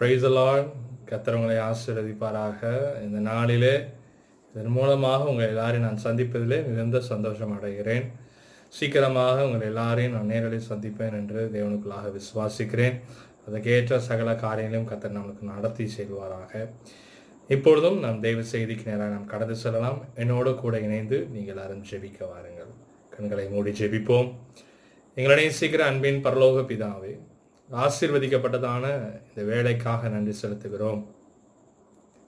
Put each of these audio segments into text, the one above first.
Price Lord கத்திரவங்களை ஆசீர்வதிப்பாராக. இந்த நாளிலே இதன் மூலமாக உங்கள் எல்லாரையும் நான் சந்திப்பதிலே மிகுந்த சந்தோஷம் அடைகிறேன். சீக்கிரமாக உங்கள் எல்லாரையும் நான் நேரடியில் சந்திப்பேன் என்று தேவனுக்குள்ளாக விசுவாசிக்கிறேன். அதற்கேற்ற சகல காரியங்களையும் கத்தர் நம்மளுக்கு நடத்தி செல்வாராக இப்பொழுதும் நாம் தெய்வ செய்திக்கு நேராக நாம் கடந்து செல்லலாம். என்னோடு கூட இணைந்து நீங்கள் எல்லாரும் ஜெபிக்க வாருங்கள். கண்களை மூடி ஜெபிப்போம். எங்களுடைய சீக்கிரம் அன்பின் பரலோக பிதாவே ஆசீர்வதிக்கப்பட்டதான இந்த வேலைக்காக நன்றி செலுத்துகிறோம்.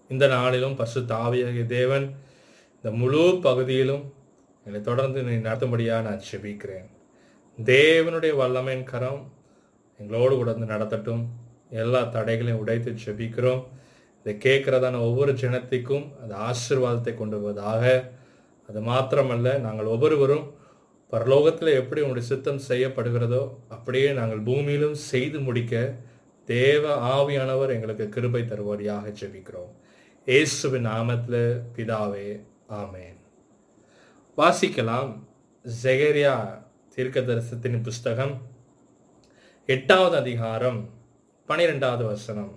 இந்த நாளிலும் பசு தாவியாகிய தேவன் இந்த முழு பகுதியிலும் என்னை தொடர்ந்து நீ நடத்தும்படியாக நான் செபிக்கிறேன். தேவனுடைய வல்லமையின் கரம் எங்களோடு கூட நடத்தட்டும். எல்லா தடைகளையும் உடைத்து செபிக்கிறோம். இதை கேட்குறதான ஒவ்வொரு ஜனத்திற்கும் அது ஆசீர்வாதத்தை கொண்டு வருவதாக. அது மாத்திரமல்ல நாங்கள் ஒவ்வொருவரும் பரலோகத்தில் எப்படி உங்களுடைய சித்தம் செய்யப்படுகிறதோ அப்படியே நாங்கள் பூமியிலும் செய்து முடிக்க தேவ ஆவியானவர் எங்களுக்கு கிருபை தருவாரியாக ஜெபிக்கிறோம். இயேசுவின் நாமத்தில் பிதாவே ஆமேன். வாசிக்கலாம் ஜெகரியா தீர்க்கதரிசனத்தின் புஸ்தகம் எட்டாவது அதிகாரம் பனிரெண்டாவது வசனம்.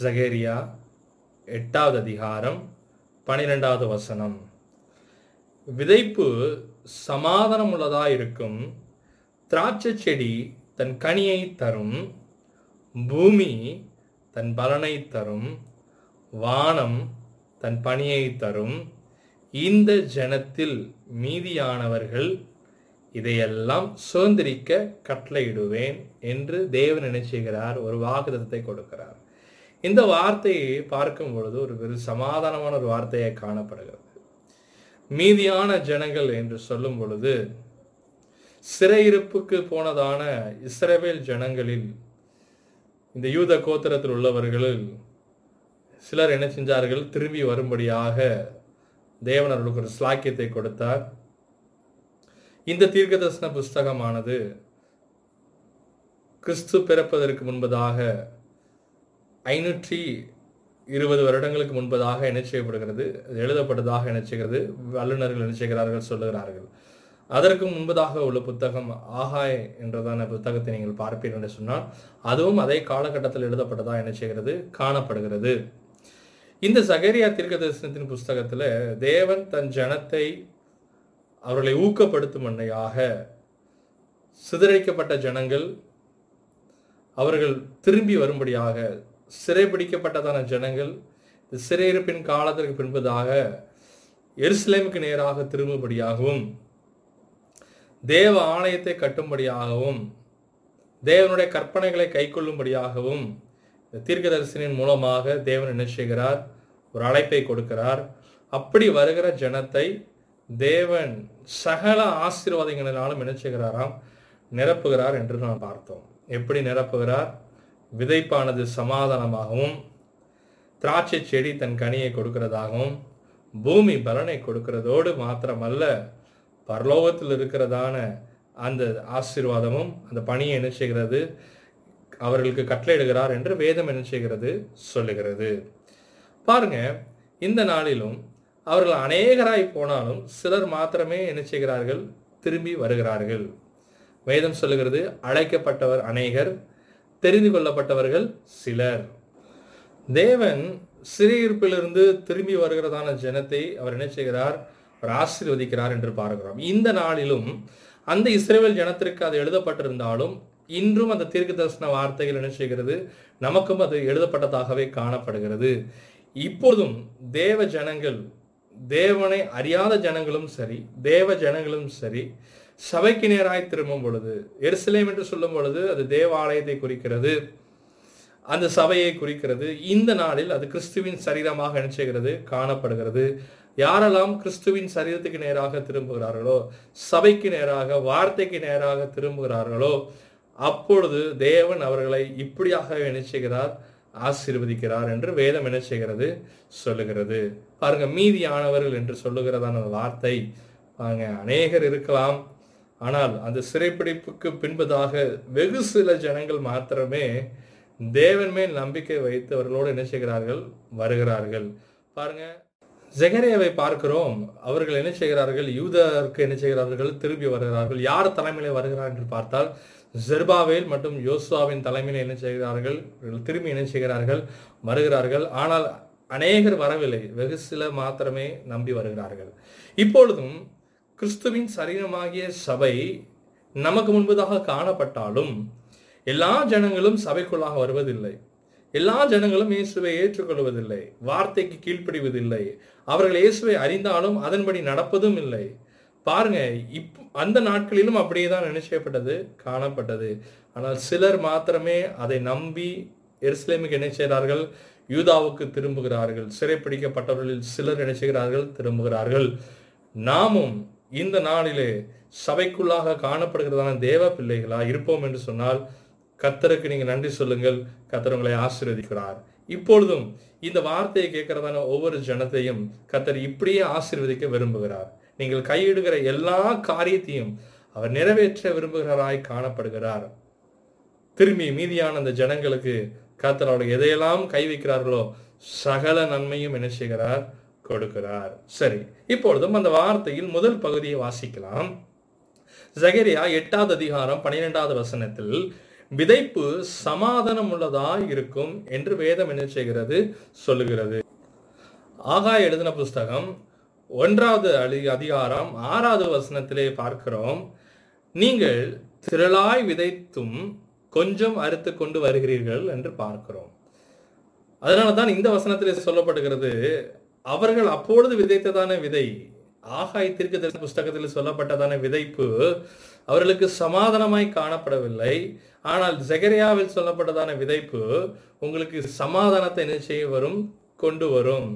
ஜகேரியா எட்டாவது அதிகாரம் பனிரெண்டாவது வசனம். விதைப்பு சமாதானம் உள்ளதாயிருக்கும் திராட்சை செடி தன் கனியை தரும். பூமி தன் பலனை தரும். வானம் தன் பணியை தரும். இந்த ஜனத்தில் மீதியானவர்கள் இதையெல்லாம் சுதந்திரிக்க கட்டளையிடுவேன் என்று தேவன் நினைச்சுகிறார் ஒரு வாக்குதத்தை கொடுக்கிறார். இந்த வார்த்தையை பார்க்கும் பொழுது ஒரு பெரு சமாதானமான ஒரு வார்த்தையை காணப்படுகிறது. மீதியான ஜனங்கள் என்று சொல்லும் பொழுது சிறையிருப்புக்கு போனதான இஸ்ரேவேல் ஜனங்களில் இந்த யூத கோத்திரத்தில் உள்ளவர்களில் சிலர் என்ன செஞ்சார்கள்? திரும்பி வரும்படியாக தேவன் அவர்களுக்கு ஒரு ஸ்லாக்கியத்தை கொடுத்தார். இந்த தீர்க்கதர்சன புஸ்தகமானது கிறிஸ்து பிறப்பதற்கு முன்பதாக ஐநூற்றி இருபது வருடங்களுக்கு முன்பதாக என்ன செய்யப்படுகிறது? எழுதப்பட்டதாக என்ன செய்கிறது? வல்லுநர்கள் என்ன செய்கிறார்கள்? சொல்லுகிறார்கள். அதற்கு முன்பதாக உள்ள புத்தகம் ஆகாய் என்றதான புத்தகத்தை நீங்கள் பார்ப்பீர்கள் என்று சொன்னால் அதுவும் அதே காலகட்டத்தில் எழுதப்பட்டதா என்ன செய்கிறது? காணப்படுகிறது. இந்த சகரியா தீர்க்க தரிசனத்தின் புஸ்தகத்துல தேவன் தன் ஜனத்தை அவர்களை ஊக்கப்படுத்தும் அன்னையாக சிதறடிக்கப்பட்ட ஜனங்கள் அவர்கள் திரும்பி வரும்படியாக சிறைபிடிக்கப்பட்டதான ஜனங்கள் இந்த சிறையிருப்பின் காலத்திற்கு பின்பதாக எருசலேமுக்கு நேராக திரும்பும்படியாகவும் தேவ ஆலயத்தை கட்டும்படியாகவும் தேவனுடைய கற்பனைகளை கைக்கொள்ளும்படியாகவும் இந்த தீர்க்கதரிசனின் மூலமாக தேவன் என்ன செய்கிறார்? ஒரு அழைப்பை கொடுக்கிறார். அப்படி வருகிற ஜனத்தை தேவன் சகல ஆசீர்வாதங்களினாலும் என்ன செய்கிறாராம்? நிரப்புகிறார் என்று நாம் பார்த்தோம். எப்படி நிரப்புகிறார்? விதைப்பானது சமாதானமாகவும் திராட்சை செடி தன் கனியை கொடுக்கிறதாகவும் பூமி பலனை கொடுக்கிறதோடு மாத்திரமல்ல பரலோகத்தில் இருக்கிறதான அந்த ஆசீர்வாதமும் அந்த பணியை என்ன செய்கிறது? அவர்களுக்கு கட்டளையிடுகிறார் என்று வேதம் என்ன செய்கிறது? சொல்லுகிறது. பாருங்க இந்த நாளிலும் அவர்கள் அநேகராய் போனாலும் சிலர் மாத்திரமே என்ன செய்கிறார்கள்? திரும்பி வருகிறார்கள். வேதம் சொல்லுகிறது அழைக்கப்பட்டவர் அநேகர் தெரிந்து கொள்ளப்பட்டவர்கள் சிலர். தேவன் சிறையிருப்பிலிருந்து திரும்பி வருகிறதான ஜனத்தை அவர் என்ன செய்கிறார்? அவர் ஆசீர்வதிக்கிறார் என்று பார்க்கிறோம். இந்த நாளிலும் அந்த இஸ்ரேவேல் ஜனத்திற்கு அது எழுதப்பட்டிருந்தாலும் இன்றும் அந்த தீர்க்க தரிசன வார்த்தைகள் என்ன செய்கிறது? நமக்கும் அது எழுதப்பட்டதாகவே காணப்படுகிறது. இப்போதும் தேவ ஜனங்கள் தேவனை அறியாத ஜனங்களும் சரி தேவ ஜனங்களும் சரி சபைக்கு நேராய் திரும்பும் பொழுது எருசலேம் என்று சொல்லும் பொழுது அது தேவாலயத்தை குறிக்கிறது. அந்த சபையை குறிக்கிறது. இந்த நாளில் அது கிறிஸ்துவின் சரீரமாக நினைச்சுகிறது செய்கிறது? காணப்படுகிறது. யாரெல்லாம் கிறிஸ்துவின் சரீரத்துக்கு நேராக திரும்புகிறார்களோ சபைக்கு நேராக வார்த்தைக்கு நேராக திரும்புகிறார்களோ அப்பொழுது தேவன் அவர்களை இப்படியாக நினைச்சுகிறார் ஆசீர்வதிக்கிறார் என்று வேதம் என்ன செய்கிறது? சொல்லுகிறது. பாருங்க மீதியானவர்கள் என்று சொல்லுகிறதான வார்த்தை. பாருங்க அநேகர் இருக்கலாம். ஆனால் அந்த சிறைப்பிடிப்புக்கு பின்பதாக வெகு சில ஜனங்கள் மாத்திரமே தேவன் மேல் நம்பிக்கை வைத்து அவர்களோடு என்ன செய்கிறார்கள்? வருகிறார்கள். பாருங்க ஜெகரியாவை பார்க்கிறோம். அவர்கள் என்ன செய்கிறார்கள்? யூதருக்கு என்ன செய்கிறார்கள்? திரும்பி வருகிறார்கள். யார் தலைமையில வருகிறார் என்று பார்த்தால் ஜெர்பாவேல் மற்றும் யோசுவாவின் தலைமையில் என்ன செய்கிறார்கள்? திரும்பி என்ன செய்கிறார்கள்? வருகிறார்கள். ஆனால் அநேகர் வரவில்லை. வெகு சில மாத்திரமே நம்பி வருகிறார்கள். இப்பொழுதும் கிறிஸ்துவின் சரீரமாகிய சபை நமக்கு முன்பதாக காணப்பட்டாலும் எல்லா ஜனங்களும் சபைக்குள்ளாக வருவதில்லை. எல்லா ஜனங்களும் இயேசுவை ஏற்றுக்கொள்வதில்லை. வார்த்தைக்கு கீழ்ப்படிவதில்லை. அவர்கள் இயேசுவை அறிந்தாலும் அதன்படி நடப்பதும் இல்லை. பாருங்க இப் அந்த நாட்களிலும் அப்படியே தான் நினைச்சப்பட்டது காணப்பட்டது. ஆனால் சிலர் மாத்திரமே அதை நம்பி எருசலேமுக்கு என்ன செய்கிறார்கள்? யூதாவுக்கு திரும்புகிறார்கள். சிறைப்பிடிக்கப்பட்டவர்களில் சிலர் என்ன செய்கிறார்கள்? திரும்புகிறார்கள். நாமும் இந்த நாளிலே சபைக்குள்ளாக காணப்படுகிறதான தேவ பிள்ளைகளா இருப்போம் என்று சொன்னால் கத்தருக்கு நீங்கள் நன்றி சொல்லுங்கள். கத்தர் உங்களை ஆசீர்வதிக்கிறார். இப்பொழுதும் இந்த வார்த்தையை கேட்கிறதான ஒவ்வொரு ஜனத்தையும் கத்தர் இப்படியே ஆசீர்வதிக்க விரும்புகிறார். நீங்கள் கையிடுகிற எல்லா காரியத்தையும் அவர் நிறைவேற்ற விரும்புகிறாராய் காணப்படுகிறார். திரும்பி மீதியான அந்த ஜனங்களுக்கு கத்தர் அவர்கள் எதையெல்லாம் கை வைக்கிறார்களோ சகல நன்மையும் என்ன செய்கிறார்? கொடுக்கிறார். சரி இப்பொழுதும் அந்த வார்த்தையில் முதல் பகுதியை வாசிக்கலாம். ஜகரியா எட்டாவது அதிகாரம் பனிரெண்டாவது வசனத்தில் விதைப்பு சமாதானம் உள்ளதா இருக்கும் என்று வேதம் என்ன செய்கிறது? சொல்லுகிறது. ஆகாய எழுதின புஸ்தகம் ஒன்றாவது அடி அதிகாரம் ஆறாவது வசனத்திலே பார்க்கிறோம் நீங்கள் திரளாய் விதைத்தும் கொஞ்சம் அறுத்து கொண்டு வருகிறீர்கள் என்று பார்க்கிறோம். அதனால தான் இந்த வசனத்திலே சொல்லப்படுகிறது அவர்கள் அப்பொழுது விதைத்ததான விதை ஆகாயத்திற்கு தீர்க்க புஸ்தகத்தில் சொல்லப்பட்டதான விதைப்பு அவர்களுக்கு சமாதானமாய் காணப்படவில்லை. ஆனால் ஜெகரியாவில் சொல்லப்பட்டதான விதைப்பு உங்களுக்கு சமாதானத்தை என்ன செய்ய வரும்? கொண்டு வரும்.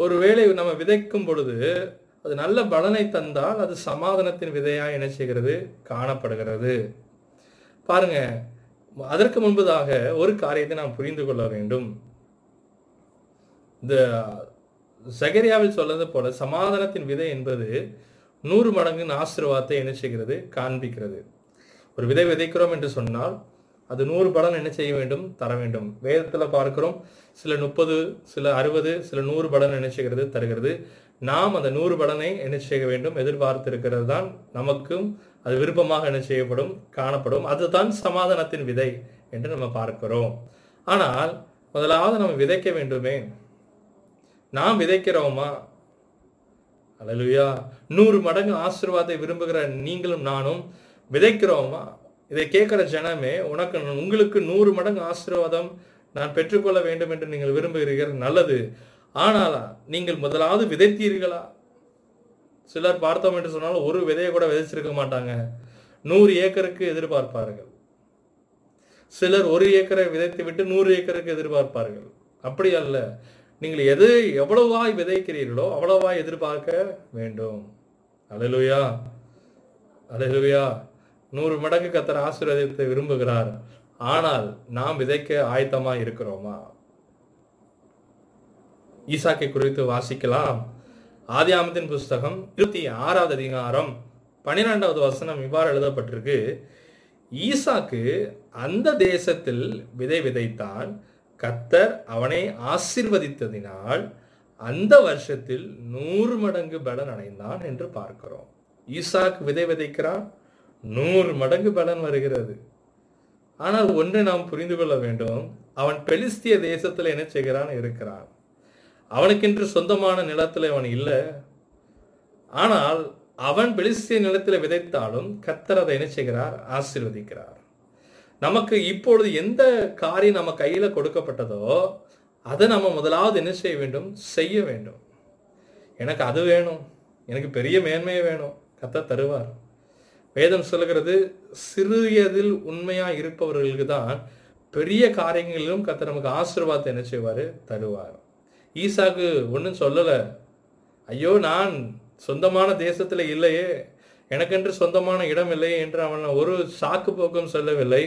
ஒருவேளை நம்ம விதைக்கும் பொழுது அது நல்ல பலனை தந்தால் அது சமாதானத்தின் விதையா என்ன செய்கிறது? காணப்படுகிறது. பாருங்க அதற்கு முன்பதாக ஒரு காரியத்தை நாம் புரிந்து கொள்ள வேண்டும். இந்த சகரியாவில் சொல்லது போல சமாதானத்தின் விதை என்பது நூறு மடங்கின் ஆசீர்வாதத்தை என்ன செய்கிறது? காண்பிக்கிறது. ஒரு விதை விதைக்கிறோம் என்று சொன்னால் அது நூறு பலன் என்ன செய்ய வேண்டும்? தர வேண்டும். வேதத்தில் பார்க்கிறோம் சில முப்பது சில அறுபது சில நூறு பலன் என்ன செய்கிறது? தருகிறது. நாம் அந்த நூறு பலனை என்ன செய்ய வேண்டும்? எதிர்பார்த்திருக்கிறது தான் நமக்கும் அது விருப்பமாக என்ன செய்யப்படும்? காணப்படும். அதுதான் சமாதானத்தின் விதை என்று நம்ம பார்க்கிறோம். ஆனால் முதலாவது நம்ம விதைக்க வேண்டுமே. நாம் விதைக்கிறோமா? அழலுயா நூறு மடங்கு ஆசீர்வாதத்தை விரும்புகிற நீங்களும் நானும் விதைக்கிறோமா? இதை கேட்கிற ஜனமே உனக்கு உங்களுக்கு நூறு மடங்கு ஆசீர்வாதம் நான் பெற்றுக்கொள்ள வேண்டும் என்று நீங்கள் விரும்புகிறீர்கள் நல்லது. ஆனால் நீங்கள் முதலாவது விதைத்தீர்களா? சிலர் பார்த்தோம் என்று சொன்னாலும் ஒரு விதையை கூட விதைச்சிருக்க மாட்டாங்க. நூறு ஏக்கருக்கு எதிர்பார்ப்பார்கள். சிலர் ஒரு ஏக்கரை விதைத்து விட்டு நூறு ஏக்கருக்கு எதிர்பார்ப்பார்கள். அப்படி அல்ல. நீங்கள் எது எவ்வளவாய் விதைக்கிறீர்களோ அவ்வளவாய் எதிர்பார்க்க வேண்டும். அலையலுயா அலையலுயா நூறு மடங்கு கத்தர் ஆசீர்வாதத்தை விரும்புகிறார். ஆனால் நாம் விதைக்க ஆயத்தமா இருக்கிறோமா? ஈசாக்கை குறித்து வாசிக்கலாம். ஆதியாமத்தின் புஸ்தகம் இருபத்தி ஆறாவது அதிகாரம் பன்னிரெண்டாவது வசனம் இவ்வாறு எழுதப்பட்டிருக்கு. ஈசாக்கு அந்த தேசத்தில் விதை விதைத்தான். கத்தர் அவனை ஆசிர்வதித்ததினால் அந்த வருஷத்தில் நூறு மடங்கு பலன் அடைந்தான் என்று பார்க்கிறோம். ஈசாக் விதை விதைக்கிறான் நூறு மடங்கு பலன் வருகிறது. ஆனால் ஒன்றை நாம் புரிந்து கொள்ள வேண்டும் அவன் பெலிஸ்திய தேசத்தில் என்ன செய்கிறான் இருக்கிறான். அவனுக்கென்று சொந்தமான நிலத்தில் அவன் இல்லை. ஆனால் அவன் பெலிஸ்திய நிலத்தில் விதைத்தாலும் கத்தர் அதை என்ன செய்கிறார்? ஆசிர்வதிக்கிறார். நமக்கு இப்பொழுது எந்த காரியம் நம்ம கையில கொடுக்கப்பட்டதோ அதை நம்ம முதலாவது என்ன செய்ய வேண்டும்? செய்ய வேண்டும். எனக்கு அது வேணும். எனக்கு பெரிய மேன்மையை வேணும். கத்த தருவார். வேதம் சொல்லுகிறது சிறியதில் உண்மையா இருப்பவர்களுக்கு தான் பெரிய காரியங்களிலும் கத்த நமக்கு ஆசீர்வாதத்தை என்ன செய்வார்? தருவார். ஈசாக்கு ஒன்றும் சொல்லலை. ஐயோ நான் சொந்தமான தேசத்தில் இல்லையே. எனக்கென்று சொந்தமான இடம் என்று அவன் ஒரு சாக்கு போக்கம் சொல்லவில்லை.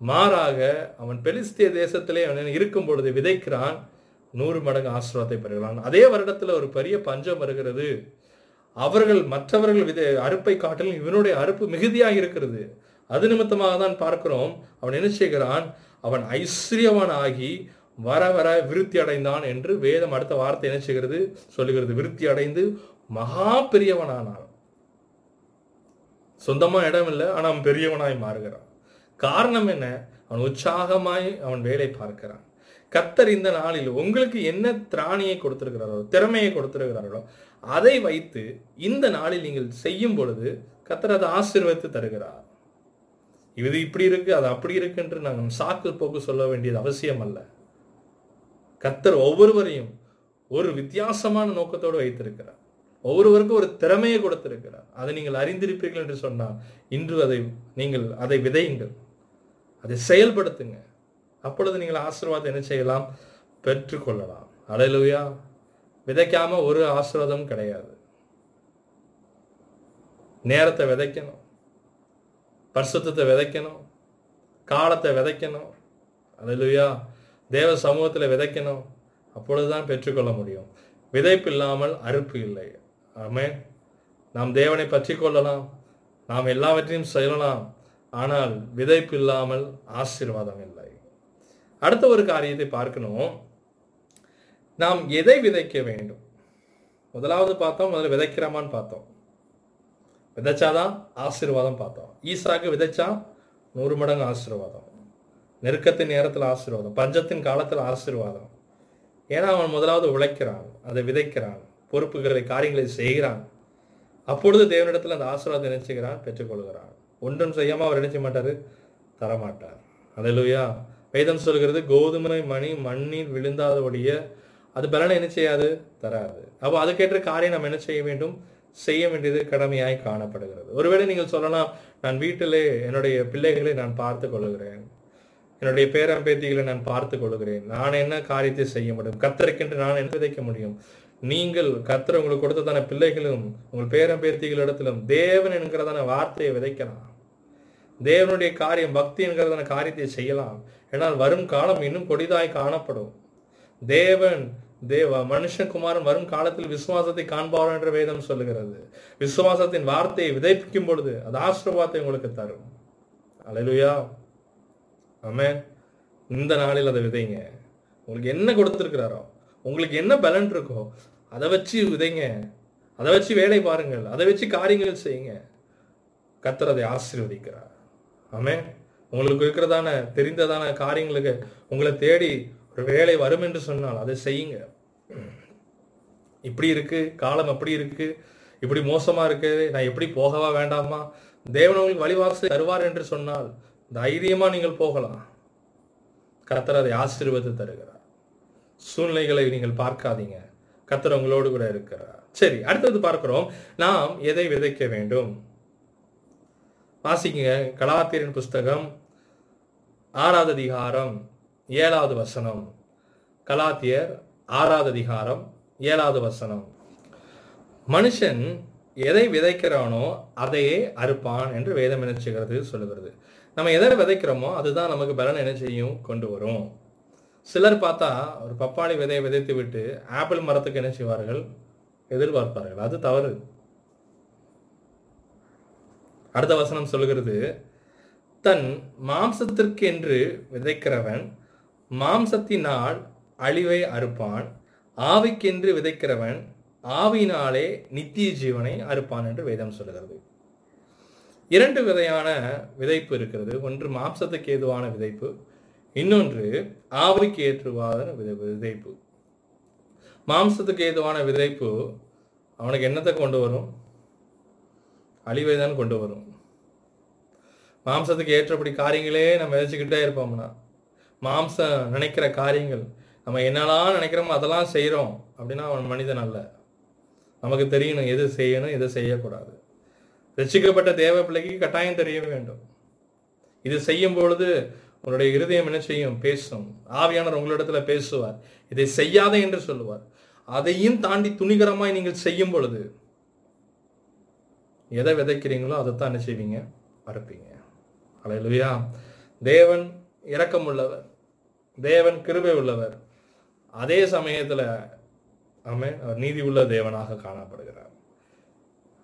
மாறாக அவன் பெலிஸ்திய தேசத்திலே அவன் இருக்கும் பொழுது விதைக்கிறான். நூறு மடங்கு ஆசீர்வாதத்தை பெறுகிறான். அதே வருடத்தில் ஒரு பெரிய பஞ்சம் வருகிறது. அவர்கள் மற்றவர்கள் விதை அறுப்பை காட்டிலும் இவனுடைய அறுப்பு மிகுதியாக இருக்கிறது. அது நிமித்தமாக தான் பார்க்கிறோம். அவன் என்ன செய்கிறான்? அவன் ஐஸ்வர்யவான் ஆகி வர வர விருத்தி அடைந்தான் என்று வேதம் அடுத்த வார்த்தை என்ன செய்கிறது? சொல்லுகிறது. விருத்தி அடைந்து மகா பெரியவனானான். சொந்தமாக இடம் இல்லை ஆனால் அவன் பெரியவனாய் மாறுகிறான். காரணம் என்ன? அவன் உற்சாகமாய் அவன் வேலை பார்க்கிறான். கத்தர் இந்த நாளில் உங்களுக்கு என்ன திராணியை கொடுத்திருக்கிறாரோ திறமையை கொடுத்திருக்கிறார்களோ அதை வைத்து இந்த நாளில் நீங்கள் செய்யும் பொழுது கத்தர் அதை ஆசீர்வதித்து தருகிறார். இது இப்படி இருக்கு அது அப்படி இருக்கு என்று நாங்கள் சாக்கு போக்கு சொல்ல வேண்டியது அவசியம் அல்ல. கத்தர் ஒவ்வொருவரையும் ஒரு வித்தியாசமான நோக்கத்தோடு வைத்திருக்கிறார். ஒவ்வொருவருக்கும் ஒரு திறமையை கொடுத்திருக்கிறார். அதை நீங்கள் அறிந்திருப்பீர்கள் என்று சொன்னால் இன்று அதை நீங்கள் அதை விதையுங்கள். அதை செயல்படுத்துங்க. அப்பொழுது நீங்கள் ஆசீர்வாதம் என்ன செய்யலாம்? பெற்றுக்கொள்ளலாம். அலையிலுயா. விதைக்காம ஒரு ஆசீர்வாதம் கிடையாது. நேரத்தை விதைக்கணும். பரிசுத்தத்தை விதைக்கணும். காலத்தை விதைக்கணும். அலையிலுயா. தேவ சமூகத்தில் விதைக்கணும். அப்பொழுதுதான் பெற்றுக்கொள்ள முடியும். விதைப்பு இல்லாமல் அறுப்பு இல்லை. ஆமே நாம் தேவனை பற்றி கொள்ளலாம். நாம் எல்லாவற்றையும் செய்யலாம். ஆனால் விதைப்பு இல்லாமல் ஆசீர்வாதம் இல்லை. அடுத்த ஒரு காரியத்தை பார்க்கணும். நாம் எதை விதைக்க வேண்டும்? முதலாவது பார்த்தோம் முதல்ல விதைக்கிறோமான்னு பார்த்தோம். விதைச்சாதான் ஆசீர்வாதம் பார்த்தோம். ஈசாக்கு விதைச்சா நூறு மடங்கு ஆசீர்வாதம். நெருக்கத்தின் நேரத்தில் ஆசீர்வாதம். பஞ்சத்தின் காலத்தில் ஆசீர்வாதம். ஏன்னா அவன் முதலாவது உழைக்கிறான் அதை விதைக்கிறான். பொறுப்புகளை காரியங்களை செய்கிறான். அப்பொழுது தேவனிடத்தில் அந்த ஆசீர்வாதம் நினைச்சுகிறான் பெற்றுக்கொள்கிறான். ஒன்றும் செய்யாம அவர் நினைச்ச மாட்டார்? தரமாட்டார். அதையிலுயா வேதம் சொல்கிறது கோதுமை மணி மண்ணில் விழுந்தாதபடிய அது பலனை என்ன செய்யாது? தராது. அப்போ அதுக்கேற்ற காரியம் நம்ம என்ன செய்ய வேண்டும்? செய்ய வேண்டியது கடமையாய் காணப்படுகிறது. ஒருவேளை நீங்கள் சொல்லலாம் நான் வீட்டிலே என்னுடைய பிள்ளைகளை நான் பார்த்து கொள்கிறேன் என்னுடைய பேரன் பேத்திகளை நான் பார்த்து கொள்கிறேன் நான் என்ன காரியத்தை செய்ய முடியும்? கத்தருக்கென்று நான் என்ன விதைக்க முடியும்? நீங்கள் கத்தர் உங்களுக்கு கொடுத்ததான பிள்ளைகளும் உங்கள் பேரன் பேத்திகளிடத்திலும் தேவன் என்கிறதான வார்த்தையை விதைக்கலாம். தேவனுடைய காரியம் பக்தி என்கிறதான காரியத்தை செய்யலாம். ஏனால் வரும் காலம் இன்னும் கொடிதாய் காணப்படும். தேவன் தேவ மனுஷகுமாரன் வரும் காலத்தில் விசுவாசத்தை காண்பார் என்ற வேதம் சொல்லுகிறது. விசுவாசத்தின் வார்த்தையை விதைப்பிக்கும் பொழுது அது ஆசீர்வாதத்தை உங்களுக்கு தரும். அலையிலுயா ஆமே இந்த நாளில் அதை விதைங்க. உங்களுக்கு என்ன கொடுத்துருக்கிறாரோ உங்களுக்கு என்ன பலன் இருக்கோ அதை வச்சு விதைங்க. அதை வச்சு வேலை பாருங்கள். அதை வச்சு காரியங்கள் செய்யுங்க. கத்தர் அதை ஆசீர்வதிக்கிறார். ஆமே உங்களுக்கு இருக்கிறதான தெரிந்ததான காரியங்களுக்கு உங்களை தேடி ஒரு வேலை வரும் என்று சொன்னால் அதை செய்யுங்க. இப்படி இருக்கு காலம் அப்படி இருக்கு இப்படி மோசமா இருக்கு நான் எப்படி போகவா வேண்டாமா? தேவன் உங்களுக்கு வழிவாசை தருவார் என்று சொன்னால் தைரியமா நீங்கள் போகலாம். கத்தர் அதை ஆசீர்வதித்து தருகிறார். சூழ்நிலைகளை நீங்கள் பார்க்காதீங்க. கத்தர் உங்களோடு கூட இருக்கிறார். சரி அடுத்தது பார்க்கிறோம். நாம் எதை விதைக்க வேண்டும்? வாசிக்குங்க கலாத்திரின் புஸ்தகம் ஆறாவது அதிகாரம் ஏழாவது வசனம். கலாத்தியர் ஆறாவது அதிகாரம் ஏழாவது வசனம். மனுஷன் எதை விதைக்கிறானோ அதையே அறுப்பான் என்று வேதம் என்ன செய்கிறது? சொல்லுகிறது. நம்ம எதை விதைக்கிறோமோ அதுதான் நமக்கு பலன் என்ன செய்யும்? கொண்டு வரும். சிலர் பார்த்தா ஒரு பப்பாளி விதையை விதைத்து விட்டு ஆப்பிள் மரத்துக்கு என்ன செய்வார்கள்? எதிர்பார்ப்பார்கள். அது தவறு. அடுத்த வசனம் சொல்லுகிறது தன் மாம்சத்திற்கு என்று விதைக்கிறவன் மாம்சத்தினால் அழிவை அறுப்பான் ஆவிக்கென்று விதைக்கிறவன் ஆவினாலே நித்திய ஜீவனை அறுப்பான் என்று வேதம் சொல்கிறது. இரண்டு விதையான விதைப்பு இருக்கிறது. ஒன்று மாம்சத்துக்கு ஏதுவான விதைப்பு இன்னொன்று ஆவிக்கு ஏற்றுவாத விதை விதைப்பு. மாம்சத்துக்கு ஏதுவான விதைப்பு அவனுக்கு என்னத்தை கொண்டு வரும்? அழிவை தான் கொண்டு வரும். மாம்சத்துக்கு ஏற்றபடி காரியங்களே நம்ம விதைச்சிக்கிட்டே இருப்போம்னா மாம்சம் நினைக்கிற காரியங்கள் நம்ம என்னெல்லாம் நினைக்கிறோமோ அதெல்லாம் செய்கிறோம் அப்படின்னா அவன் மனிதன் அல்ல. நமக்கு தெரியணும் எது செய்யணும் எது செய்யக்கூடாது. ரசிக்கப்பட்ட தேவ பிள்ளைக்கு கட்டாயம் தெரிய வேண்டும். இது செய்யும் பொழுது உங்களுடைய இருதயம் என்ன செய்யும்? பேசும். ஆவியானவர் உங்களிடத்துல பேசுவார். இதை செய்யாதே என்று சொல்லுவார். அதையும் தாண்டி துணிகரமாய் நீங்கள் செய்யும் பொழுது எதை விதைக்கிறீங்களோ அதைத்தான் என்ன செய்வீங்க? அறுப்பீங்க அலையிலுயா தேவன் இரக்கம் உள்ளவர் தேவன் கிருபை உள்ளவர். அதே சமயத்துல ஆமென் அவர் நீதி உள்ள தேவனாக காணப்படுகிறார்.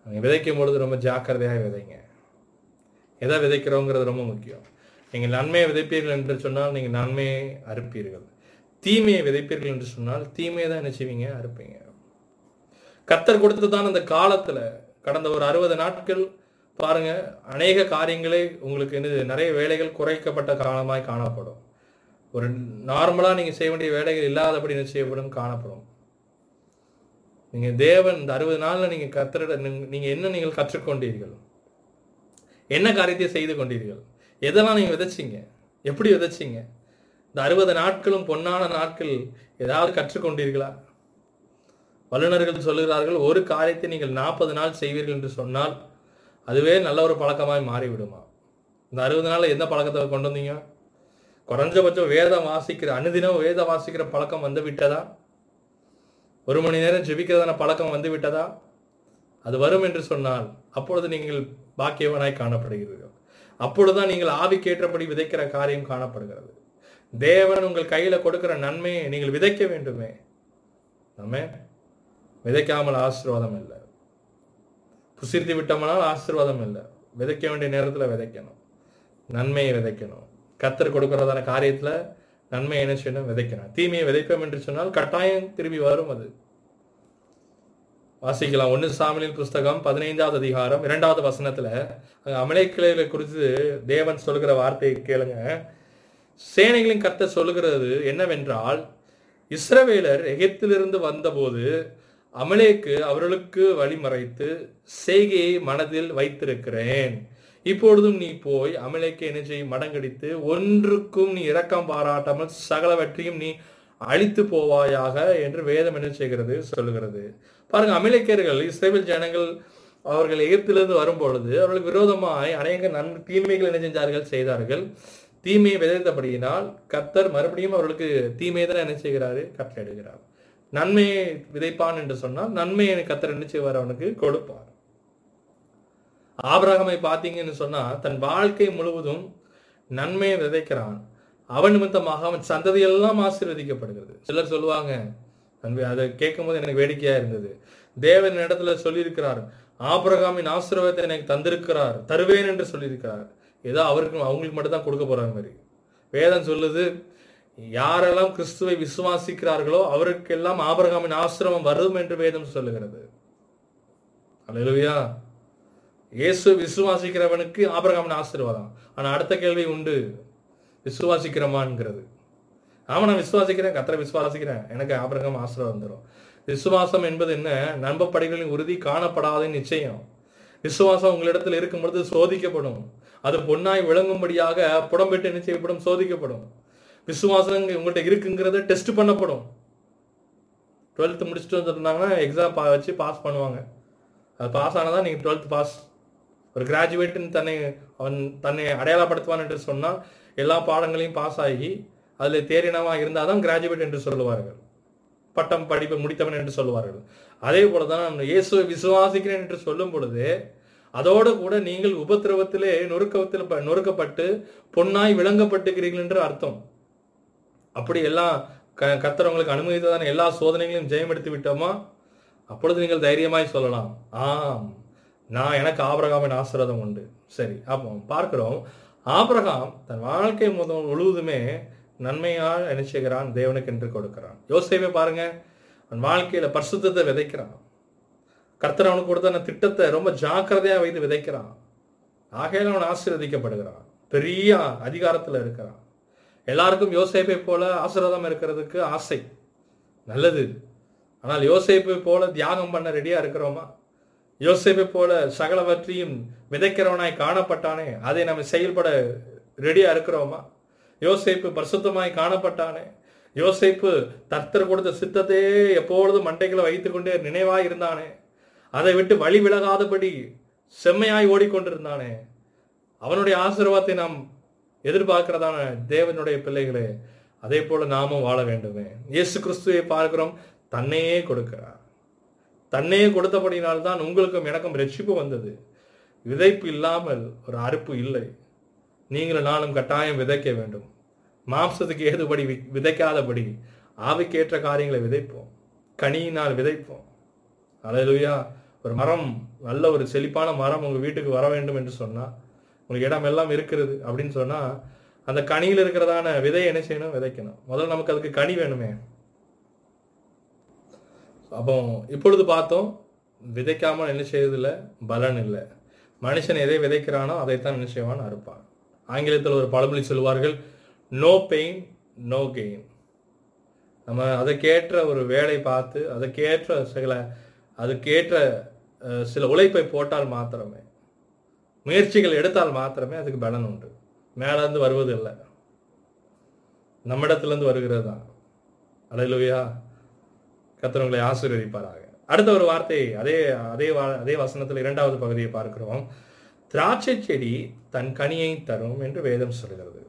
நீங்கள் விதைக்கும் பொழுது ரொம்ப ஜாக்கிரதையாக விதைங்க. எதை விதைக்கிறோங்கிறது ரொம்ப முக்கியம். நீங்கள் நன்மையை விதைப்பீர்கள் என்று சொன்னால் நீங்கள் நன்மையை அறுப்பீர்கள். தீமையை விதைப்பீர்கள் என்று சொன்னால் தீமையை தான் என்ன செய்வீங்க? அறுப்பீங்க. கத்தர் கொடுத்ததான் அந்த காலத்தில். கடந்த ஒரு அறுபது நாட்கள் பாருங்க அநேக காரியங்களே உங்களுக்கு என்னது நிறைய வேலைகள் குறைக்கப்பட்ட காலமாய் காணப்படும். ஒரு நார்மலாக நீங்கள் செய்ய வேண்டிய வேலைகள் இல்லாதபடி என்ன செய்யப்படும்? காணப்படும். நீங்கள் தேவன் இந்த அறுபது நாளில் நீங்கள் கத்திர நீங்கள் என்ன நீங்கள் கற்றுக்கொண்டீர்கள்? என்ன காரியத்தை செய்து கொண்டீர்கள்? எதெல்லாம் நீங்க விதைச்சீங்க? எப்படி விதைச்சீங்க? இந்த அறுபது நாட்களும் பொன்னான நாட்கள் ஏதாவது கற்றுக்கொண்டீர்களா? வல்லுநர்கள் சொல்லுகிறார்கள் ஒரு காரியத்தை நீங்கள் நாற்பது நாள் செய்வீர்கள் என்று சொன்னால் அதுவே நல்ல ஒரு பழக்கமாய் மாறிவிடுமா? இந்த அறுபது நாளில் எந்த பழக்கத்தை கொண்டு வந்தீங்க? குறைஞ்சபட்சம் வேதம் வாசிக்கிற அனுதினம் வேதம் வாசிக்கிற பழக்கம் வந்து விட்டதா? ஒரு மணி நேரம் ஜெபிக்கிறதான பழக்கம் வந்து விட்டதா? அது வரும் என்று சொன்னால் அப்பொழுது நீங்கள் பாக்கியவனாய் காணப்படுகிறீர்கள். அப்பொழுதுதான் நீங்கள் ஆவிக்கேற்றபடி விதைக்கிற காரியம் காணப்படுகிறது. தேவன் உங்கள் கையில கொடுக்கிற நன்மையை நீங்கள் விதைக்க வேண்டுமே. நம்ம விதைக்காமல் ஆசீர்வாதம் இல்லை. புசிர்த்தி விட்டோம்னால் ஆசீர்வாதம் இல்லை. விதைக்க வேண்டிய நேரத்தில் விதைக்கணும். நன்மையை விதைக்கணும். கத்தர் கொடுக்கறதான காரியத்தில் நன்மை என்ன செய்யணும்? விதைக்கணும். தீமையை விதைப்போம் என்று சொன்னால் கட்டாயம் திரும்பி வரும் அது. வாசிக்கலாம். ஒன்று சாமியின் புஸ்தகம் பதினைந்தாவது அதிகாரம் இரண்டாவது வசனத்துல அங்க குறித்து தேவன் சொல்லுகிற வார்த்தையை கேளுங்க. சேனைகளின் கர்த்த சொல்லுகிறது என்னவென்றால் இஸ்ரவேலர் எகிப்திலிருந்து வந்தபோது அமலேக்கு அவர்களுக்கு வழிமறைத்து செய்கையை மனதில் வைத்திருக்கிறேன். இப்பொழுதும் நீ போய் அமலேக்கு என்ன மடங்கடித்து ஒன்றுக்கும் நீ இரக்கம் பாராட்டாமல் சகலவற்றையும் நீ அழித்து போவாயாக என்று வேதம் என்ன செய்கிறது? சொல்லுகிறது. பாருங்க அமெரிக்கர்கள் இஸ்ரேல் ஜனங்கள் அவர்கள் எகிப்திலிருந்து வரும்பொழுது அவர்களுக்கு விரோதமாய் அநேக நன் தீமைகள் என்ன செஞ்சார்கள் செய்தார்கள். தீமையை விதைத்தபடியினால் கர்த்தர் மறுபடியும் அவர்களுக்கு தீமையை தான் என்ன செய்கிறாரு? கட்டளையிடுகிறார் நன்மையை விதைப்பான் என்று சொன்னால் நன்மையை கத்தர் என்ன செய்வார்? அவனுக்கு கொடுப்பார். ஆபரகமை பார்த்தீங்கன்னு சொன்னா தன் வாழ்க்கை முழுவதும் நன்மையை விதைக்கிறான். அவன் நிமித்தமாக அவன் சந்ததியெல்லாம் ஆசீர்வதிக்கப்படுகிறது. சிலர் சொல்லுவாங்க அதை கேட்கும்போது எனக்கு வேடிக்கையா இருந்தது. தேவன் இடத்துல சொல்லியிருக்கிறார் ஆபிரகாமின் ஆசிரவத்தை எனக்கு தந்திருக்கிறார் தருவேன் என்று சொல்லியிருக்கிறார். ஏதோ அவருக்கு அவங்களுக்கு மட்டும் தான் கொடுக்க போற மாதிரி. வேதம் சொல்லுது யாரெல்லாம் கிறிஸ்துவை விசுவாசிக்கிறார்களோ அவருக்கெல்லாம் ஆபிரகாமின் ஆசிரமம் வரும் என்று வேதம் சொல்லுகிறது. அலுவியா இயேசு விசுவாசிக்கிறவனுக்கு ஆபிரகாமின் ஆசீர்வாதம். ஆனா அடுத்த கேள்வி உண்டு விசுவாசிக்கிறமான்ங்கிறது ஆமா நான் விசுவாசிக்கிறேன் கத்தரை விசுவாசிக்கிறேன். எனக்கு ஆபரகம் ஆசிரம் வந்துடும் விசுவாசம் என்பது என்ன? நண்பப்படைகளின் உறுதி காணப்படாத நிச்சயம். விசுவாசம் உங்களிடத்தில் இருக்கும் பொழுது சோதிக்கப்படும். அது பொன்னாய் விளங்கும்படியாக புடம்பெட்டு என்ன செய்யப்படும் சோதிக்கப்படும். விசுவாசம் உங்கள்கிட்ட இருக்குங்கிறத டெஸ்ட் பண்ணப்படும். டுவெல்த்து முடிச்சுட்டு வந்துருந்தாங்கன்னா எக்ஸாம் பா வச்சு பாஸ் பண்ணுவாங்க. அது பாஸ் ஆனதான் நீங்கள் டுவெல்த் பாஸ் ஒரு கிராஜுவேட்டுன்னு தன்னை அவன் தன்னை அடையாளப்படுத்துவான் சொன்னால் எல்லா பாடங்களையும் பாஸ் ஆகி அதில் தேறினவா இருந்தால் தான் கிராஜுவேட் என்று சொல்லுவார்கள். பட்டம் படிப்பை முடித்தவன் என்று சொல்லுவார்கள். அதே போல தான் இயேசுவை விசுவாசிக்கிறேன் என்று சொல்லும் பொழுது அதோடு கூட நீங்கள் உபத்திரவத்திலே நொறுக்கத்தில் ப- நொறுக்கப்பட்டு பொன்னாய் விளங்கப்பட்டுக்கிறீர்கள் என்று அர்த்தம். அப்படி எல்லாம் க கத்தரவங்களுக்கு அனுமதித்ததான எல்லா சோதனைகளையும் ஜெயம் எடுத்து விட்டோமா? அப்பொழுது நீங்கள் தைரியமாய் சொல்லலாம். ஆம் நான் எனக்கு ஆபரகாமின் ஆசிரதம் உண்டு. சரி அப்போ பார்க்கிறோம். ஆபிரகாம் தன் வாழ்க்கை முதல் முழுவதுமே நன்மையால் என்ன செய்கிறான் தேவனுக்கு என்று கொடுக்கிறான். யோசேப்பை பாருங்க. அவன் வாழ்க்கையில பரிசுத்தத்தை விதைக்கிறான். கர்த்தர் அவனுக்கு கொடுத்த திட்டத்தை ரொம்ப ஜாக்கிரதையா வைத்து விதைக்கிறான். ஆகையில அவன் ஆசீர்வதிக்கப்படுகிறான். பெரிய அதிகாரத்துல இருக்கிறான். எல்லாருக்கும் யோசேப்பை போல ஆசீர்வாதம் இருக்கிறதுக்கு ஆசை. நல்லது. ஆனால் யோசேப்பை போல தியாகம் பண்ண ரெடியா இருக்கிறோமா? யோசேப்பை போல சகலவற்றையும் விதைக்கிறவனாய் காணப்பட்டானே அதை நம்ம செயல்பட ரெடியா இருக்கிறோமா? யோசிப்பு பரிசுத்தமாய் காணப்பட்டானே. யோசிப்பு தர்த்தர் கொடுத்த சித்தத்தையே எப்பொழுதும் மண்டைகளை வைத்துக்கொண்டே நினைவாய் இருந்தானே. அதை விட்டு வழி விலகாதபடி செம்மையாய் ஓடிக்கொண்டிருந்தானே. அவனுடைய ஆசீர்வாதத்தை நாம் எதிர்பார்க்கிறதான தேவனுடைய பிள்ளைகளே அதே போல நாமும் வாழ வேண்டுமே. இயேசு கிறிஸ்துவை பார்க்கிறோம் தன்னையே கொடுக்கிறார். தன்னையே கொடுத்தபடினால்தான் உங்களுக்கும் எனக்கும் ரட்சிப்பு வந்தது. விதைப்பு இல்லாமல் ஒரு அறுப்பு இல்லை. நீங்களும் நானும் கட்டாயம் விதைக்க வேண்டும். மாம்சத்துக்கு ஏதுபடி வி- விதைக்காதபடி ஆவிக்கேற்ற காரியங்களை விதைப்போம். கனியினால் விதைப்போம். அலையலுயா. ஒரு மரம் நல்ல ஒரு செழிப்பான மரம் உங்கள் வீட்டுக்கு வர வேண்டும் என்று சொன்னால் உங்களுக்கு இடம் எல்லாம் இருக்கிறது அப்படின்னு சொன்னால் அந்த கனியில் இருக்கிறதான விதையை என்ன செய்யணும்? விதைக்கணும். முதல்ல நமக்கு அதுக்கு கனி வேணுமே. அப்போ இப்பொழுது பார்த்தோம் விதைக்காமல் என்ன செய்யறதில்ல? பலன் இல்லை. மனுஷன் எதை விதைக்கிறானோ அதைத்தான் என்ன செய்வான் அறுப்பான். ஆங்கிலத்தில் ஒரு பழமொழி சொல்வார்கள் நோ பெயின் நோ கெயின் நம்ம அதற்கேற்ற ஒரு வேலை பார்த்து அதற்கேற்ற சில அதுக்கேற்ற அஹ், சில உழைப்பை போட்டால் மாத்திரமே முயற்சிகள் எடுத்தால் மாத்திரமே அதுக்கு பலன் உண்டு. மேலேருந்து வருவது இல்லை. நம்மிடத்துலேருந்து வருகிறது தான். அலையிலுயா. கத்தவங்களை ஆசீர்வதிப்பாராக. அடுத்த ஒரு வார்த்தை அதே அதே வா- அதே வசனத்தில் இரண்டாவது பகுதியை பார்க்கிறோம். திராட்சை செடி தன் கனியை தரும் என்று வேதம் சொல்கிறது.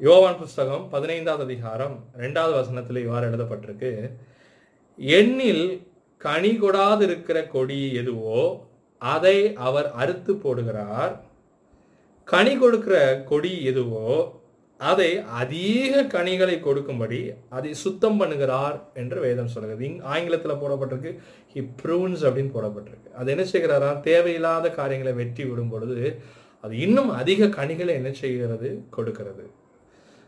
யோவான் புஸ்தகம் பதினைந்தாவது அதிகாரம் ரெண்டாவது வசனத்தில் இவ்வாறு எழுதப்பட்டிருக்கு. எண்ணில் கனி கொடாது இருக்கிற கொடி எதுவோ அதை அவர் அறுத்து போடுகிறார். கனி கொடுக்கிற கொடி எதுவோ அதை அதிக கனிகளை கொடுக்கும்படி அதை சுத்தம் பண்ணுகிறார் என்று வேதம் சொல்கிறது இங் ஆங்கிலத்தில் போடப்பட்டிருக்கு ஹி ப்ரூன்ஸ் அப்படின்னு போடப்பட்டிருக்கு. அது என்ன செய்கிறாரா? தேவையில்லாத காரியங்களை வெட்டி விடும் பொழுது அது இன்னும் அதிக கனிகளை என்ன செய்கிறது? கொடுக்கிறது.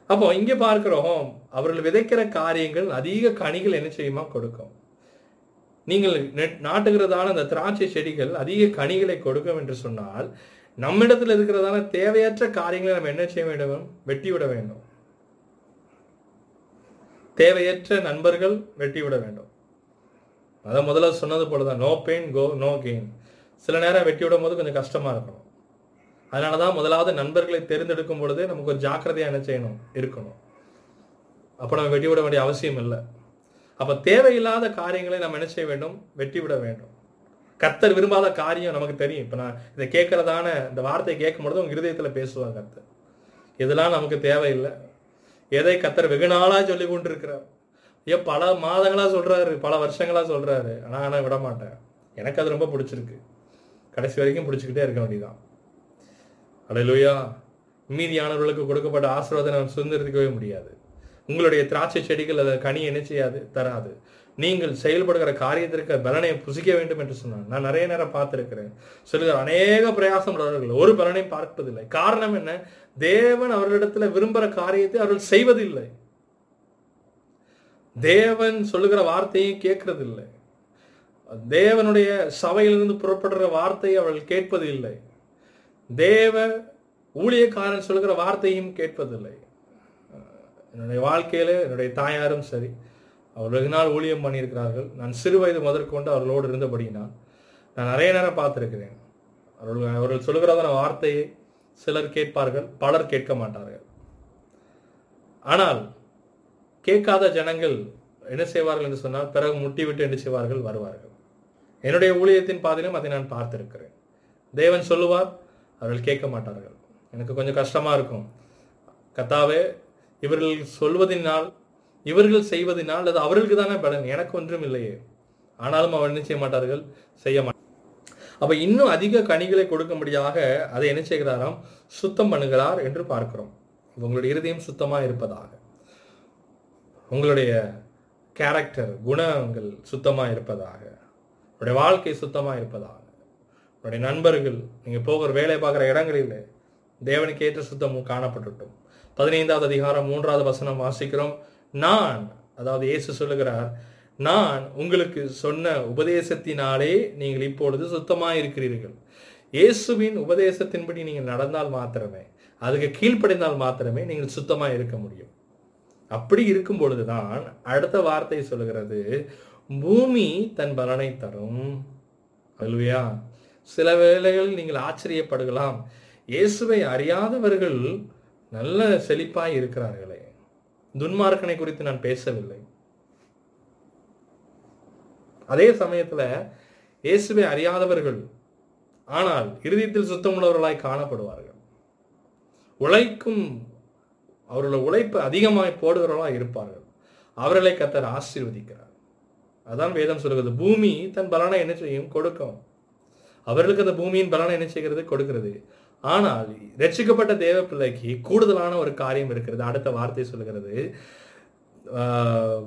அப்போ இங்கே பார்க்கிறோம் அவர்கள் விதைக்கிற காரியங்கள் அதிக கனிகள் என்ன செய்யுமா? கொடுக்கும். நீங்கள் நெட்- நாட்டுகிறதான அந்த திராட்சை செடிகள் அதிக கனிகளை கொடுக்கும் என்று சொன்னால் நம்மிடத்தில் இருக்கிறதான தேவையற்ற காரியங்களை நம்ம என்ன செய்ய வேண்டும்? வெட்டி விட வேண்டும். தேவையற்ற நண்பர்கள் வெட்டி விட வேண்டும். அதை முதல்ல சொன்னது போலதான். No pain go no gain சில நேரம் வெட்டி விடும் போது கொஞ்சம் கஷ்டமாக இருக்கணும். அதனால தான் முதலாவது நண்பர்களை தேர்ந்தெடுக்கும் பொழுது நமக்கு ஒரு ஜாக்கிரதையாக என்ன செய்யணும்? இருக்கணும். அப்போ நம்ம வெட்டி விட வேண்டிய அவசியம் இல்லை. அப்போ தேவையில்லாத காரியங்களை நம்ம என்ன செய்ய வேண்டும்? வெட்டி விட வேண்டும். கர்த்தர் விரும்பாத காரியம் நமக்கு தெரியும். இப்ப நான் இதை கேட்கறதான இந்த வார்த்தையை கேட்கும் பொழுது உங்க இருதயத்துல பேசுவார் கர்த்தர். இதெல்லாம் நமக்கு தேவையில்லை. எதை கர்த்தர் வெகு நாளா சொல்லி கொண்டிருக்கிறார். ஏன் பல மாதங்களா சொல்றாரு பல வருஷங்களா சொல்றாரு. ஆனா ஆனால் விட மாட்டேன். எனக்கு அது ரொம்ப பிடிச்சிருக்கு. கடைசி வரைக்கும் பிடிச்சிக்கிட்டே இருக்க வேண்டியதான் அலையிலுயா மீதியானவர்களுக்கு கொடுக்கப்பட்ட ஆசீர்வாதம் நம்ம சுதந்திரத்துக்கவே முடியாது. உங்களுடைய திராட்சை செடிகள் அதை கனி என்ன செய்யாது? தராது. நீங்கள் செயல்படுகிற காரியத்திற்கு பலனை புசிக்க வேண்டும் என்று சொன்னார். நான் நிறைய நேரம் பார்த்திருக்கிறேன். சொல்லுகிற அநேக பிரயாசம் உள்ளவர்கள் ஒரு பலனையும் பார்ப்பதில்லை. காரணம் என்ன? தேவன் அவர்களிடத்துல விரும்புகிற காரியத்தை அவர்கள் செய்வதில்லை. தேவன் சொல்லுகிற வார்த்தையும் கேட்கறதில்லை. தேவனுடைய சபையிலிருந்து புறப்படுற வார்த்தையை அவர்கள் கேட்பது இல்லை தேவ ஊழியக்காரன் சொல்லுகிற வார்த்தையும் கேட்பதில்லை. என்னுடைய வாழ்க்கையில என்னுடைய தாயாரும் சரி அவர் வெகு நாள் ஊழியம் பண்ணியிருக்கிறார்கள். நான் சிறு வயது முதற்கொண்டு அவர்களோடு இருந்தபடியினால் நான் நிறைய நேரம் பார்த்துருக்கிறேன். அவர்கள் அவர்கள் சொல்லுகிறதான வார்த்தையை சிலர் கேட்பார்கள் பலர் கேட்க மாட்டார்கள். ஆனால் கேட்காத ஜனங்கள் என்ன செய்வார்கள் என்று சொன்னால் பிறகு முட்டிவிட்டு என்ன செய்வார்கள்? வருவார்கள். என்னுடைய ஊழியத்தின் பாதையிலும் அதை நான் பார்த்திருக்கிறேன். தேவன் சொல்லுவார் அவர்கள் கேட்க மாட்டார்கள். எனக்கு கொஞ்சம் கஷ்டமாக இருக்கும். கத்தாவே இவர்கள் சொல்வதனால் இவர்கள் செய்வதனால் அது அவர்களுக்கு தானே பலன்? எனக்கு ஒன்றும் இல்லையே. ஆனாலும் அவர் என்ன செய்ய மாட்டார்கள்? செய்ய மாட்டார் அப்ப இன்னும் அதிக கனிகளை கொடுக்கும்படியாக அதை என்ன செய்கிறாராம்? சுத்தம் பண்ணுகிறார் என்று பார்க்கிறோம். உங்களுடைய இருதயம் சுத்தமா இருப்பதாக. உங்களுடைய கேரக்டர் குணங்கள் சுத்தமா இருப்பதாக. உங்களுடைய வாழ்க்கை சுத்தமா இருப்பதாக. உங்களுடைய நண்பர்கள் நீங்க போகிற வேலை பார்க்குற இடங்களில் தேவனுக்கு ஏற்ற சுத்தமும் காணப்பட்டுட்டும். பதினைந்தாவது அதிகாரம் மூன்றாவது வசனம் வாசிக்கிறோம். நான் அதாவது இயேசு சொல்லுகிறார் நான் உங்களுக்கு சொன்ன உபதேசத்தினாலே நீங்கள் இப்பொழுது சுத்தமாக இருக்கிறீர்கள் இயேசுவின் உபதேசத்தின்படி நீங்கள் நடந்தால் மாத்திரமே அதுக்கு கீழ்ப்படைந்தால் மாத்திரமே நீங்கள் சுத்தமாக இருக்க முடியும். அப்படி இருக்கும் பொழுதுதான் அடுத்த வார்த்தை சொல்லுகிறது பூமி தன் பலனை தரும். அல்லையா சில வேளைகள் நீங்கள் ஆச்சரியப்படுகலாம் இயேசுவை அறியாதவர்கள் நல்ல செழிப்பாய் இருக்கிறார்களே துன்மார்க்கனை குறித்து நான் பேசவில்லை. அதே சமயத்துல இயேசுவை அறியாதவர்கள் ஆனால் இறுதியத்தில் சுத்தமுள்ளவர்களாய் காணப்படுவார்கள். உழைக்கும் அவர்களோட உழைப்பு அதிகமாய் போடுகிறவர்களாக இருப்பார்கள். அவர்களை கத்தர் ஆசீர்வதிக்கிறார். அதான் வேதம் சொல்கிறது பூமி தன் பலனை என்ன செய்யும்? கொடுக்கும். அவர்களுக்கு அந்த பூமியின் பலனை என்ன செய்கிறது? கொடுக்கிறது. ஆனால் ரட்சிக்கப்பட்ட தேவ பிள்ளைக்கு கூடுதலான ஒரு காரியம் இருக்கிறது. அடுத்த வார்த்தை சொல்லுகிறது.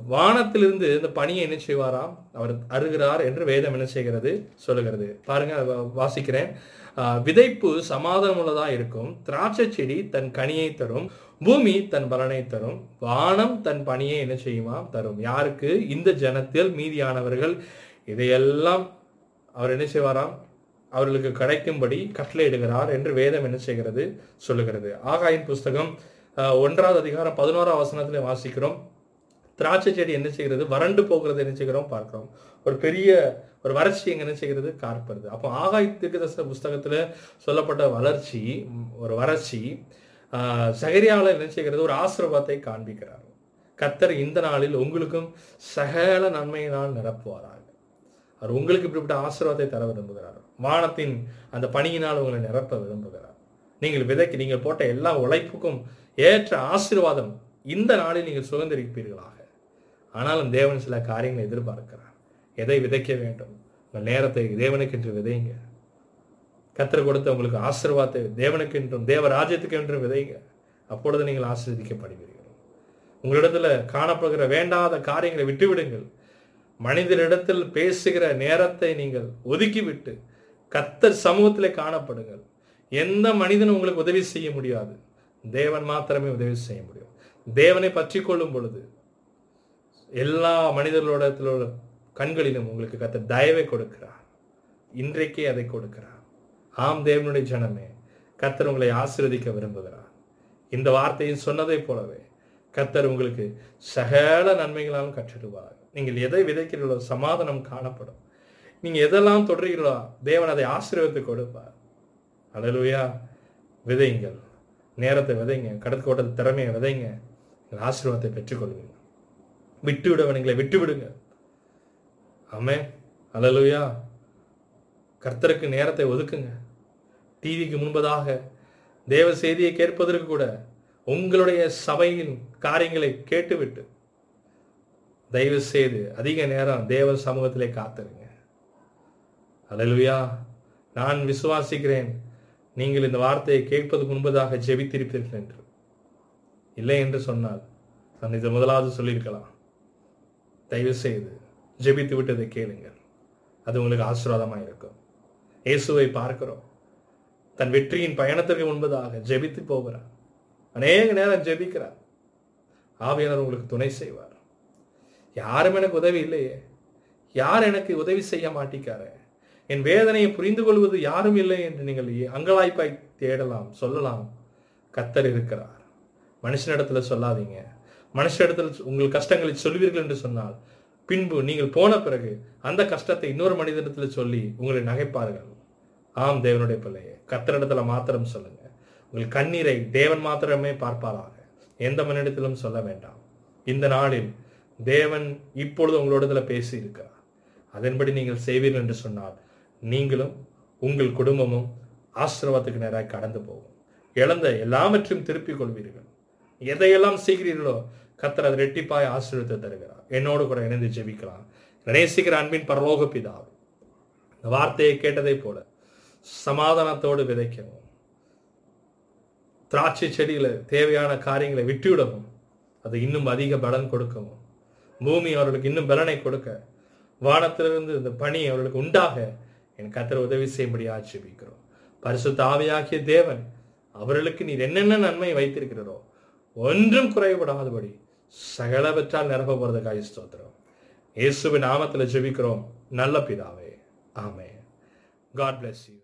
வானத்திலிருந்து இந்த பணியை என்ன செய்வாராம்? அவர் அருகிறார் என்று வேதம் என்ன செய்கிறது? சொல்லுகிறது. பாருங்க வா- வாசிக்கிறேன். விதைப்பு சமாதானம் உள்ளதா இருக்கும். திராட்சை செடி தன் கனியை தரும். பூமி தன் பலனை தரும். வானம் தன் பணியை என்ன செய்யுமா தரும். யாருக்கு? இந்த ஜனத்தில் மீதியானவர்கள். இதையெல்லாம் அவர் என்ன செய்வாராம்? அவர்களுக்கு கிடைக்கும்படி கட்டளையிடுகிறார் என்று வேதம் என்ன செய்கிறது? சொல்லுகிறது. ஆகாயின் புஸ்தகம் ஒன்றாவது அதிகாரம் பதினோராம் வசனத்தில் வாசிக்கிறோம். திராட்சை செடி என்ன செய்கிறது? வறண்டு போகிறது என்ன செய்கிறோம்? பார்க்கிறோம். ஒரு பெரிய ஒரு வறட்சி எங்க என்ன செய்கிறது? காற்படுது அப்போ ஆகாய் தீர்க்கதரிசன புஸ்தகத்துல சொல்லப்பட்ட வளர்ச்சி ஒரு வறட்சி சகரியாவில் என்ன செய்கிறது? ஒரு ஆசீர்வாதத்தை காண்பிக்கிறார். கத்தர் இந்த நாளில் உங்களுக்கும் சகல நன்மையினால் நிரப்புவாராக. அவர் உங்களுக்கு இப்படிப்பட்ட ஆசீர்வாதத்தை தர விரும்புகிறார். வானத்தின் அந்த பணியினால் உங்களை நிரப்ப விரும்புகிறார். நீங்கள் விதைக்கு நீங்கள் போட்ட எல்லா உழைப்புக்கும் ஏற்ற ஆசீர்வாதம் இந்த நாளில் நீங்கள் சுதந்திரிப்பீர்களாக. ஆனாலும் தேவன் சில காரியங்களை எதிர்பார்க்கிறார். எதை விதைக்க வேண்டும்? உங்கள் நேரத்தை தேவனுக்கென்று விதைங்க. கத்தர் கொடுத்த உங்களுக்கு ஆசீர்வாதத்தை தேவனுக்கென்றும் தேவ ராஜ்யத்துக்கு என்றும் விதைங்க. அப்பொழுது நீங்கள் ஆசீர்வதிக்கப்படுவீர்கள். உங்களிடத்துல காணப்படுகிற வேண்டாத காரியங்களை விட்டுவிடுங்கள். மனிதரிடத்தில் பேசுகிற நேரத்தை நீங்கள் ஒதுக்கிவிட்டு கத்தர் சமூகத்தில் காணப்படுங்கள். எந்த மனிதனும் உங்களுக்கு உதவி செய்ய முடியாது. தேவன் மாத்திரமே உதவி செய்ய முடியும். தேவனை பற்றி கொள்ளும் பொழுது எல்லா மனிதர்களோட கண்களிலும் உங்களுக்கு கத்தர் தயவை கொடுக்கிறார். இன்றைக்கே அதை கொடுக்கிறார். ஆம் தேவனுடைய ஜனமே கத்தர் உங்களை ஆசீர்வதிக்க விரும்புகிறார். இந்த வார்த்தையை சொன்னதை போலவே கத்தர் உங்களுக்கு சகல நன்மைகளாலும் கற்றிடுவார். நீங்கள் எதை விதைக்கிறீர்களோ சமாதானம் காணப்படும். நீங்க எதெல்லாம் தொடர்கிறீர்களோ தேவன் அதை ஆசீர்வத்தை கொடுப்பார். அழலுயா விதைங்கள் நேரத்தை விதைங்க கடற்கோட்ட திறமையை விதைங்க எங்கள் ஆசீர்வாதத்தை பெற்றுக்கொள்வீங்க விட்டு விடவனுங்களை விட்டு விடுங்க ஆமே அழலுயா கர்த்தருக்கு நேரத்தை ஒதுக்குங்க. டிவிக்கு முன்பதாக தேவ செய்தியை கேட்பதற்கு கூட உங்களுடைய சபையின் காரியங்களை கேட்டுவிட்டு தயவு செய்து அதிக நேரம் தேவ சமூகத்திலே காத்திருங்க. அலலுயா நான் விசுவாசிக்கிறேன். நீங்கள் இந்த வார்த்தையை கேட்பதற்கு முன்பதாக ஜெபித்திருப்பீர்கள் என்று. இல்லை என்று சொன்னால் நான் இதை முதலாவது சொல்லியிருக்கலாம். தயவு செய்து ஜெபித்து விட்டதை கேளுங்கள். அது உங்களுக்கு ஆசீர்வாதமாக இருக்கும். இயேசுவை பார்க்கிறோம். தன் வெற்றியின் பயணத்திற்கு முன்பதாக ஜெபித்து போகிறார். அநேக நேரம் ஜெபிக்கிறார். ஆவியானவர் உங்களுக்கு துணை செய்வார். யாரும் எனக்கு உதவி இல்லையே. யார் எனக்கு உதவி செய்ய மாட்டிக்காரு? என் வேதனையை புரிந்து கொள்வது யாரும் இல்லை என்று நீங்கள் அங்கலாய்ப்பாய் தேடலாம் சொல்லலாம். கத்தர் இருக்கிறார். மனுஷனிடத்துல சொல்லாதீங்க. மனுஷனிடத்தில் உங்கள் கஷ்டங்களை சொல்வீர்கள் என்று சொன்னால் பின்பு நீங்கள் போன பிறகு அந்த கஷ்டத்தை இன்னொரு மனிதனிடத்தில் சொல்லி உங்களை நகைப்பார்கள். ஆம் தேவனுடைய பிள்ளையே கத்தரிடத்துல மாத்திரம் சொல்லுங்க. உங்கள் கண்ணீரை தேவன் மாத்திரமே பார்ப்பாராக. எந்த மனிதத்திலும் சொல்ல வேண்டாம். இந்த நாளில் தேவன் இப்பொழுது உங்களோடத்துல பேசி இருக்கிறார் அதன்படி நீங்கள் செய்வீர்கள் என்று சொன்னால் நீங்களும் உங்கள் குடும்பமும் ஆசிரவத்துக்கு நேராக கடந்து போகும். இழந்த எல்லாவற்றையும் திருப்பிக் கொள்வீர்கள். எதையெல்லாம் செய்கிறீர்களோ கத்தர் அதை ரெட்டிப்பாய் ஆசீர்வத்தை தருகிறார். என்னோடு கூட இணைந்து ஜெபிக்கலாம். நேசிக்கிற அன்பின் பரலோக பிதாவை இந்த வார்த்தையை கேட்டதை போல சமாதானத்தோடு விதைக்கவும். திராட்சை செடியில் தேவையான காரியங்களை விட்டுவிடவும். அது இன்னும் அதிக பலன் கொடுக்கவும். பூமி அவர்களுக்கு இன்னும் பலனை கொடுக்க வானத்திலிருந்து இந்த பணி அவர்களுக்கு உண்டாக என் கத்தர் உதவி செய்யும்படி ஆட்சேபிக்கிறோம். பரிசு ஆவியாகிய தேவன் அவர்களுக்கு நீர் என்னென்ன நன்மை வைத்திருக்கிறோ ஒன்றும் குறைபடாதபடி சகலவற்றால் நிரப்ப போகிறதுக்காக ஸ்தோத்திரம். இயேசுவின் நாமத்தில் ஜெபிக்கிறோம். நல்ல பிதாவே. ஆமே காட் bless you.